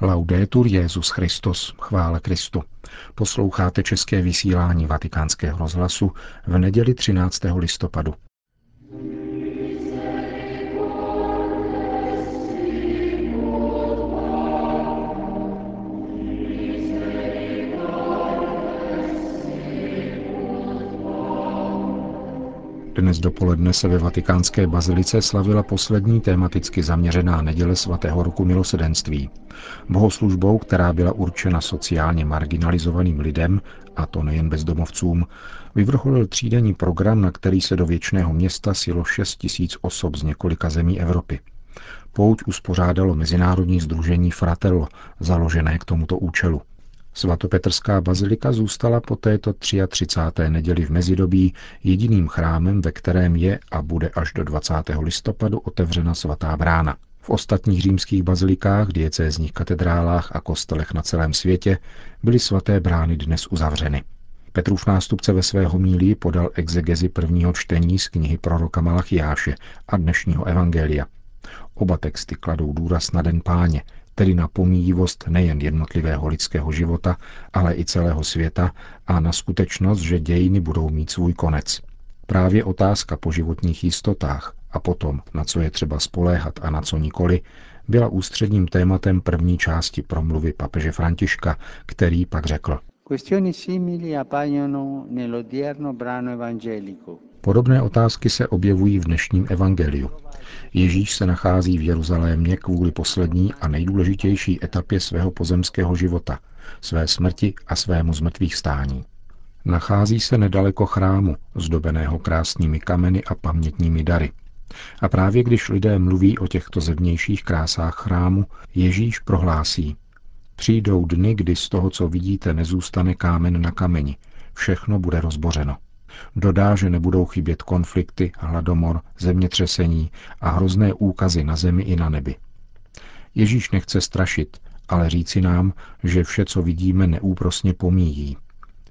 Laudetur Jezus Christus, chvále Kristu. Posloucháte české vysílání Vatikánského rozhlasu v neděli 13. listopadu. Dnes dopoledne se ve vatikánské bazilice slavila poslední tematicky zaměřená neděle svatého roku milosedenství. Bohoslužbou, která byla určena sociálně marginalizovaným lidem, a to nejen bezdomovcům, vyvrcholil třídenní program, na který se do věčného města silo 6 tisíc osob z několika zemí Evropy. Pouť uspořádalo Mezinárodní združení Fratello, založené k tomuto účelu. Svatopetrská bazilika zůstala po této 33. neděli v mezidobí jediným chrámem, ve kterém je a bude až do 20. listopadu otevřena svatá brána. V ostatních římských bazilikách, diecézních katedrálách a kostelech na celém světě byly svaté brány dnes uzavřeny. Petrův nástupce ve svého mílí podal exegezi prvního čtení z knihy proroka Malachiáše a dnešního evangelia. Oba texty kladou důraz na den páně, tedy na pomíjivost nejen jednotlivého lidského života, ale i celého světa a na skutečnost, že dějiny budou mít svůj konec. Právě otázka po životních jistotách a potom, na co je třeba spoléhat a na co nikoli, byla ústředním tématem první části promluvy papeže Františka, který pak řekl. Questioni simili appaiono nell'odierno brano evangelico. Podobné otázky se objevují v dnešním evangeliu. Ježíš se nachází v Jeruzalémě kvůli poslední a nejdůležitější etapě svého pozemského života, své smrti a svému zmrtvých stání. Nachází se nedaleko chrámu, zdobeného krásnými kameny a pamětními dary. A právě když lidé mluví o těchto zevnějších krásách chrámu, Ježíš prohlásí, přijdou dny, kdy z toho, co vidíte, nezůstane kámen na kameni, všechno bude rozbořeno. Dodá, že nebudou chybět konflikty, hladomor, zemětřesení a hrozné úkazy na zemi i na nebi. Ježíš nechce strašit, ale říci nám, že vše, co vidíme, neúprosně pomíjí.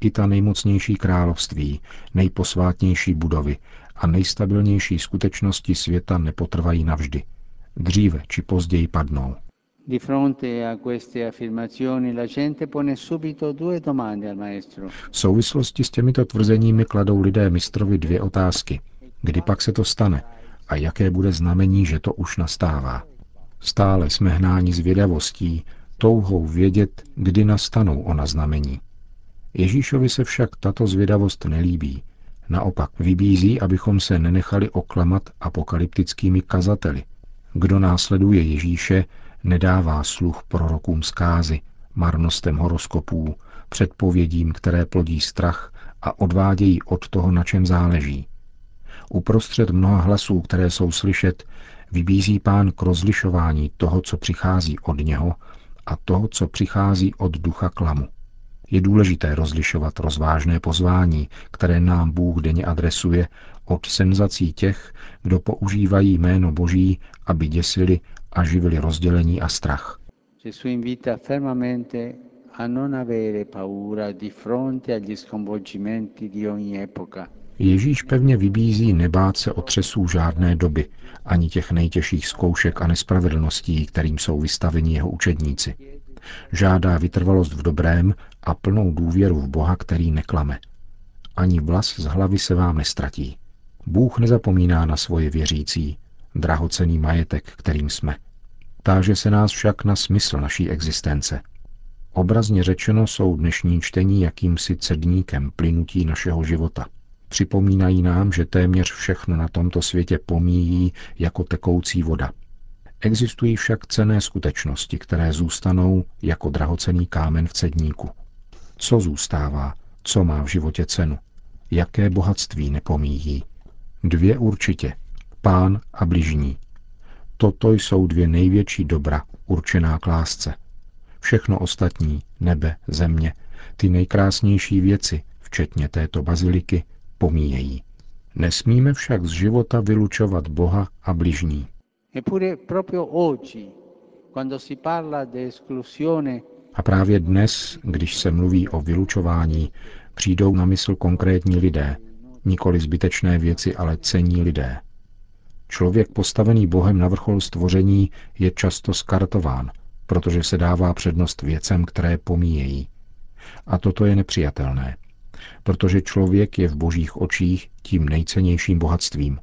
I ta nejmocnější království, nejposvátnější budovy a nejstabilnější skutečnosti světa nepotrvají navždy. Dříve či později padnou. Di fronte a queste la gente pone subito due domande al maestro. V souvislosti s těmito tvrzeními kladou lidé mistrovi dvě otázky. Kdy pak se to stane a jaké bude znamení, že to už nastává? Stále jsme hnáni zvědavostí, touhou vědět, kdy nastanou ona znamení. Ježíšovi se však tato zvědavost nelíbí. Naopak vybízí, abychom se nenechali oklamat apokalyptickými kazateli. Kdo následuje Ježíše, nedává sluch prorokům zkázy, marnostem horoskopů, předpovědím, které plodí strach a odvádějí od toho, na čem záleží. Uprostřed mnoha hlasů, které jsou slyšet, vybízí pán k rozlišování toho, co přichází od něho a toho, co přichází od ducha klamu. Je důležité rozlišovat rozvážné pozvání, které nám Bůh denně adresuje, od senzací těch, kdo používají jméno Boží, aby děsili a živili rozdělení a strach. Ježíš pevně vybízí nebát se otřesů žádné doby, ani těch nejtěžších zkoušek a nespravedlností, kterým jsou vystaveni jeho učedníci. Žádá vytrvalost v dobrém a plnou důvěru v Boha, který neklame. Ani vlas z hlavy se vám nestratí. Bůh nezapomíná na svoje věřící, drahocený majetek, kterým jsme. Táže se nás však na smysl naší existence. Obrazně řečeno jsou dnešní čtení jakýmsi cedníkem plynutí našeho života. Připomínají nám, že téměř všechno na tomto světě pomíjí jako tekoucí voda. Existují však cené skutečnosti, které zůstanou jako drahocený kámen v cedníku. Co zůstává, co má v životě cenu, jaké bohatství nepomíjí. Dvě určitě, pán a bližní. Toto jsou dvě největší dobra určená k lásce. Všechno ostatní, nebe, země, ty nejkrásnější věci, včetně této baziliky, pomíjejí. Nesmíme však z života vylučovat Boha a bližní. A právě dnes, když se mluví o vylučování, přijdou na mysl konkrétní lidé, nikoli zbytečné věci, ale cení lidé. Člověk postavený Bohem na vrchol stvoření je často skartován, protože se dává přednost věcem, které pomíjejí. A toto je nepřijatelné, protože člověk je v božích očích tím nejcennějším bohatstvím.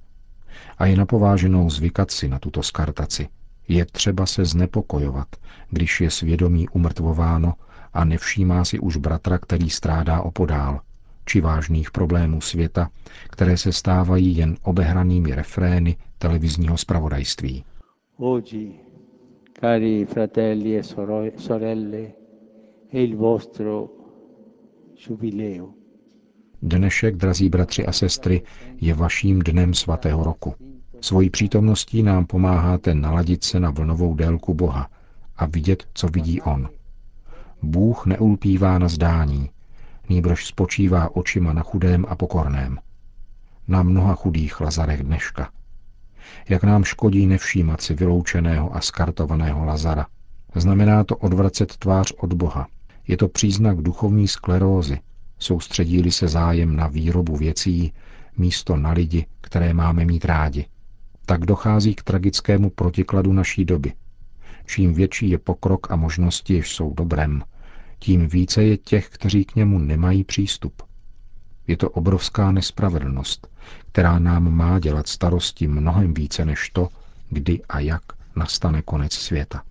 A je napováženou zvykat si na tuto skartaci. Je třeba se znepokojovat, když je svědomí umrtvováno a nevšímá si už bratra, který strádá opodál, či vážných problémů světa, které se stávají jen obehranými refrény televizního spravodajství. Oggi, cari fratelli e sorelle, è il vostro jubileo. Dnešek, drazí bratři a sestry, je vaším dnem svatého roku. Svojí přítomností nám pomáháte naladit se na vlnovou délku Boha a vidět, co vidí On. Bůh neulpívá na zdání, nýbrž spočívá očima na chudém a pokorném. Na mnoha chudých Lazarech dneška. Jak nám škodí nevšímat si vyloučeného a skartovaného Lazara. Znamená to odvracet tvář od Boha. Je to příznak duchovní sklerózy, soustředí se zájem na výrobu věcí místo na lidi, které máme mít rádi. Tak dochází k tragickému protikladu naší doby. Čím větší je pokrok a možnosti, jež jsou dobrem, tím více je těch, kteří k němu nemají přístup. Je to obrovská nespravedlnost, která nám má dělat starosti mnohem více než to, kdy a jak nastane konec světa.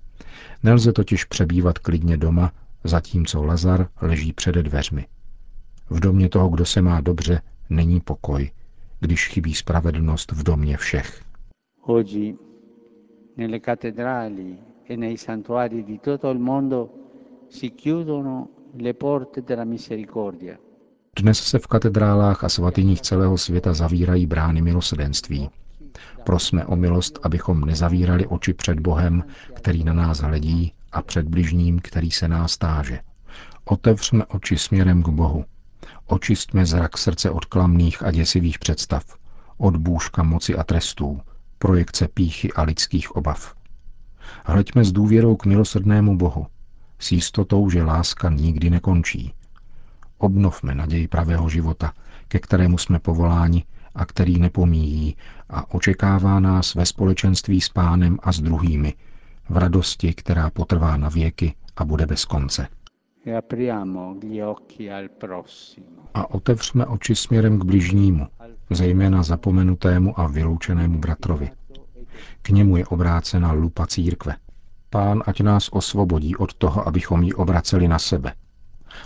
Nelze totiž přebývat klidně doma, zatímco Lazar leží před dveřmi. V domě toho, kdo se má dobře, není pokoj, když chybí spravedlnost v domě všech. Oggi, nelle cattedrali e nei santuari di tutto il mondo Dnes se v katedrálách a svatyních celého světa zavírají brány milosedenství. Prosme o milost, abychom nezavírali oči před Bohem, který na nás hledí, a před bližním, který se nás táže. Otevřme oči směrem k Bohu. Očistme zrak srdce od klamných a děsivých představ, od bůžka moci a trestů, projekce píchy a lidských obav. Hleďme s důvěrou k milosrdnému Bohu, s jistotou, že láska nikdy nekončí. Obnovme naději pravého života, ke kterému jsme povoláni a který nepomíjí a očekává nás ve společenství s pánem a s druhými, v radosti, která potrvá na věky a bude bez konce. E a otevřme oči směrem k bližnímu, zejména zapomenutému a vyloučenému bratrovi. K němu je obrácena lupa církve. Pán ať nás osvobodí od toho, abychom ji obraceli na sebe.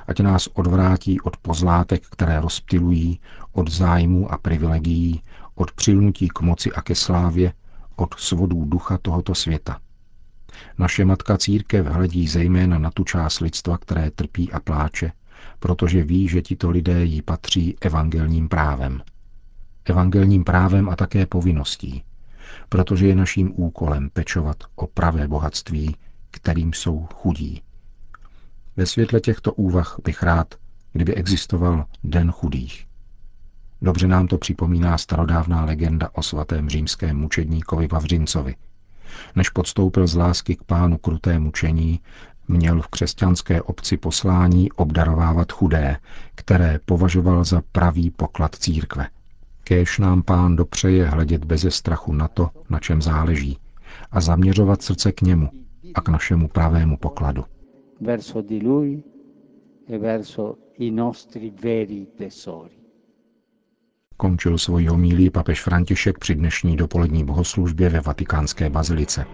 Ať nás odvrátí od pozlátek, které rozptilují, od zájmů a privilegií, od přilnutí k moci a ke slávě, od svodů ducha tohoto světa. Naše matka církev hledí zejména na tu část lidstva, které trpí a pláče, protože ví, že tito lidé jí patří evangelním právem. Evangelním právem a také povinností, protože je naším úkolem pečovat o pravé bohatství, kterým jsou chudí. Ve světle těchto úvah bych rád, kdyby existoval Den chudých. Dobře nám to připomíná starodávná legenda o svatém římském mučedníkovi Vavřincovi. Než podstoupil z lásky k pánu kruté mučení, měl v křesťanské obci poslání obdarovávat chudé, které považoval za pravý poklad církve. Kéž nám pán dopřeje hledět beze strachu na to, na čem záleží, a zaměřovat srdce k němu a k našemu pravému pokladu. Verso di lui e verso i nostri veri tesori. Končil svoji homílí papež František při dnešní dopolední bohoslužbě ve vatikánské bazilice.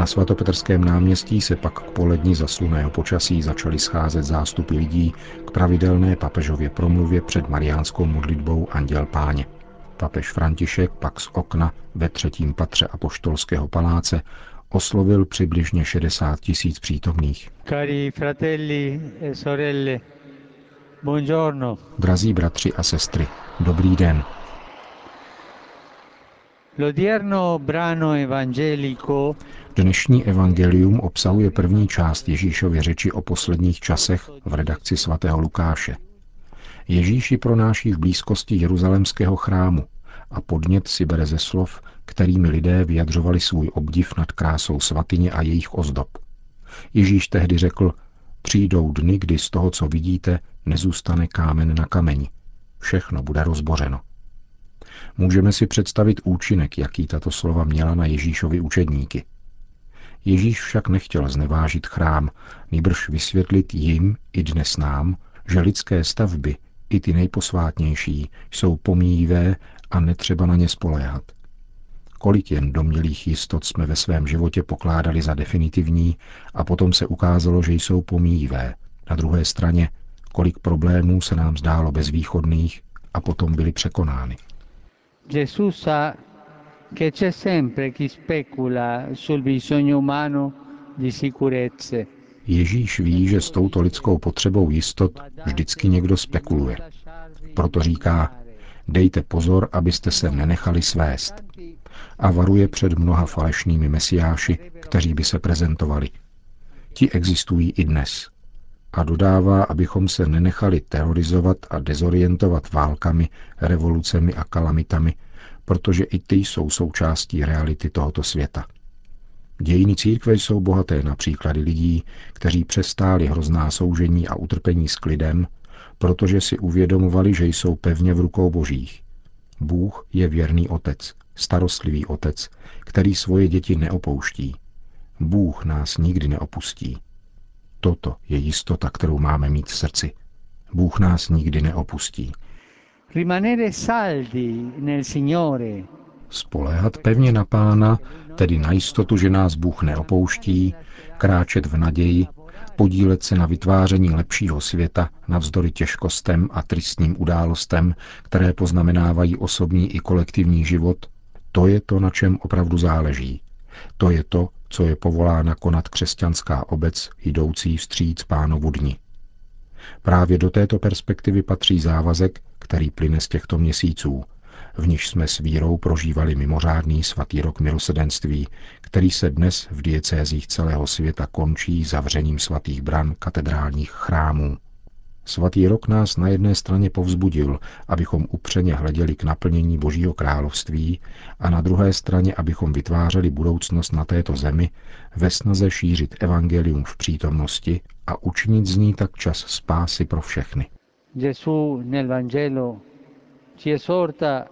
Na svatopetrském náměstí se pak k polední zasluného počasí začaly scházet zástupy lidí k pravidelné papežově promluvě před mariánskou modlitbou Anděl Páně. Papež František pak z okna ve třetím patře apoštolského paláce oslovil přibližně 60 tisíc přítomných. Cari fratelli e sorelle, buongiorno. Drazí bratři a sestry, dobrý den. Dnešní evangelium obsahuje první část Ježíšovy řeči o posledních časech v redakci svatého Lukáše. Ježíš ji pronáší v blízkosti Jeruzalemského chrámu a podnět si bere ze slov, kterými lidé vyjadřovali svůj obdiv nad krásou svatyně a jejich ozdob. Ježíš tehdy řekl, Přijdou dny, kdy z toho, co vidíte, nezůstane kámen na kameni. Všechno bude rozbořeno. Můžeme si představit účinek, jaký tato slova měla na Ježíšovi učedníky. Ježíš však nechtěl znevážit chrám, nýbrž vysvětlit jim i dnes nám, že lidské stavby, i ty nejposvátnější, jsou pomíjivé a netřeba na ně spoléhat. Kolik jen domělých jistot jsme ve svém životě pokládali za definitivní a potom se ukázalo, že jsou pomíjivé. Na druhé straně, kolik problémů se nám zdálo bezvýchodných a potom byly překonány. Gesù sa che c'è sempre chi specula sul bisogno umano di sicurezze. Ježíš ví, že s touto lidskou potřebou jistot vždycky někdo spekuluje. Proto říká, dejte pozor, abyste se nenechali svést. A varuje před mnoha falešnými mesiáši, kteří by se prezentovali. Ti existují i dnes. A dodává, abychom se nenechali terorizovat a dezorientovat válkami, revolucemi a kalamitami, protože i ty jsou součástí reality tohoto světa. Dějiny církve jsou bohaté na příklady lidí, kteří přestáli hrozná soužení a utrpení s klidem, protože si uvědomovali, že jsou pevně v rukou božích. Bůh je věrný otec, starostlivý otec, který svoje děti neopouští. Bůh nás nikdy neopustí. Toto je jistota, kterou máme mít v srdci. Bůh nás nikdy neopustí. Rimanere saldi nel Signore. Spoléhat pevně na Pána, tedy na jistotu, že nás Bůh neopouští, kráčet v naději, podílet se na vytváření lepšího světa navzdory těžkostem a tristním událostem, které poznamenávají osobní i kolektivní život, to je to, na čem opravdu záleží. To je to, co je povolána konat křesťanská obec jdoucí vstříc pánovu dni. Právě do této perspektivy patří závazek, který plyne z těchto měsíců, v níž jsme s vírou prožívali mimořádný svatý rok milosedenství, který se dnes v diecézích celého světa končí zavřením svatých bran katedrálních chrámů. Svatý rok nás na jedné straně povzbudil, abychom upřeně hleděli k naplnění Božího království a na druhé straně, abychom vytvářeli budoucnost na této zemi ve snaze šířit evangelium v přítomnosti a učinit z ní tak čas spásy pro všechny. Gesù nel Vangelo ci esorta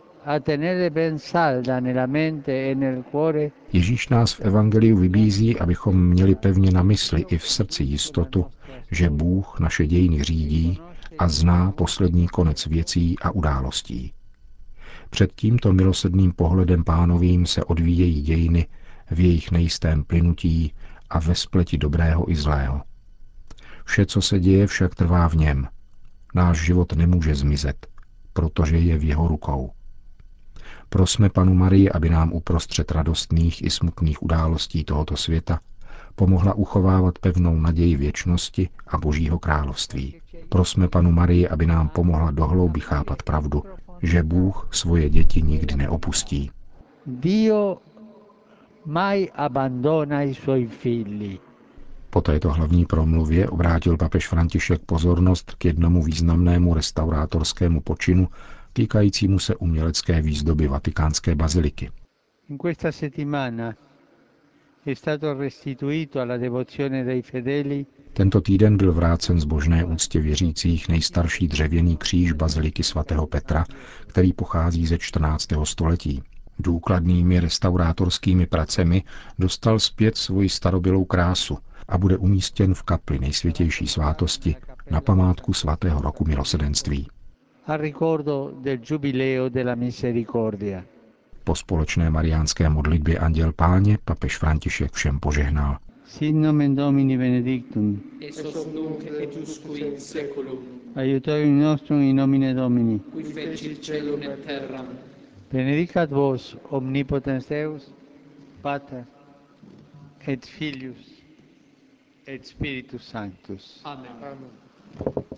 Ježíš nás v Evangeliu vybízí, abychom měli pevně na mysli i v srdci jistotu, že Bůh naše dějiny řídí a zná poslední konec věcí a událostí. Před tímto milosedným pohledem pánovým se odvíjejí dějiny v jejich nejistém plynutí a ve spleti dobrého i zlého. Vše, co se děje, však trvá v něm. Náš život nemůže zmizet, protože je v jeho rukou. Prosme panu Marii, aby nám uprostřed radostných i smutných událostí tohoto světa pomohla uchovávat pevnou naději věčnosti a Božího království. Prosme panu Marii, aby nám pomohla dohlouby chápat pravdu, že Bůh svoje děti nikdy neopustí. Dio mai abbandona i suoi figli. Po této hlavní promluvě obrátil papež František pozornost k jednomu významnému restaurátorskému počinu týkajícímu se umělecké výzdoby vatikánské baziliky. Tento týden byl vrácen zbožné úctě věřících nejstarší dřevěný kříž baziliky svatého Petra, který pochází ze 14. století. Důkladnými restaurátorskými pracemi dostal zpět svoji starobylou krásu a bude umístěn v kapli nejsvětější svátosti na památku svatého roku milosedenství. A ricordo del Giubileo della Misericordia. Po společné mariánské modlitbě Anděl Páně papež František všem požehnal. Sin nomen Domini benedictum. nunc et usque in seculum, Aiutorium nostrum in nomine Domini. qui fecit celum et terram. Benedicat vos omnipotens Deus, Pater et Filius et Spiritus Sanctus. Amen.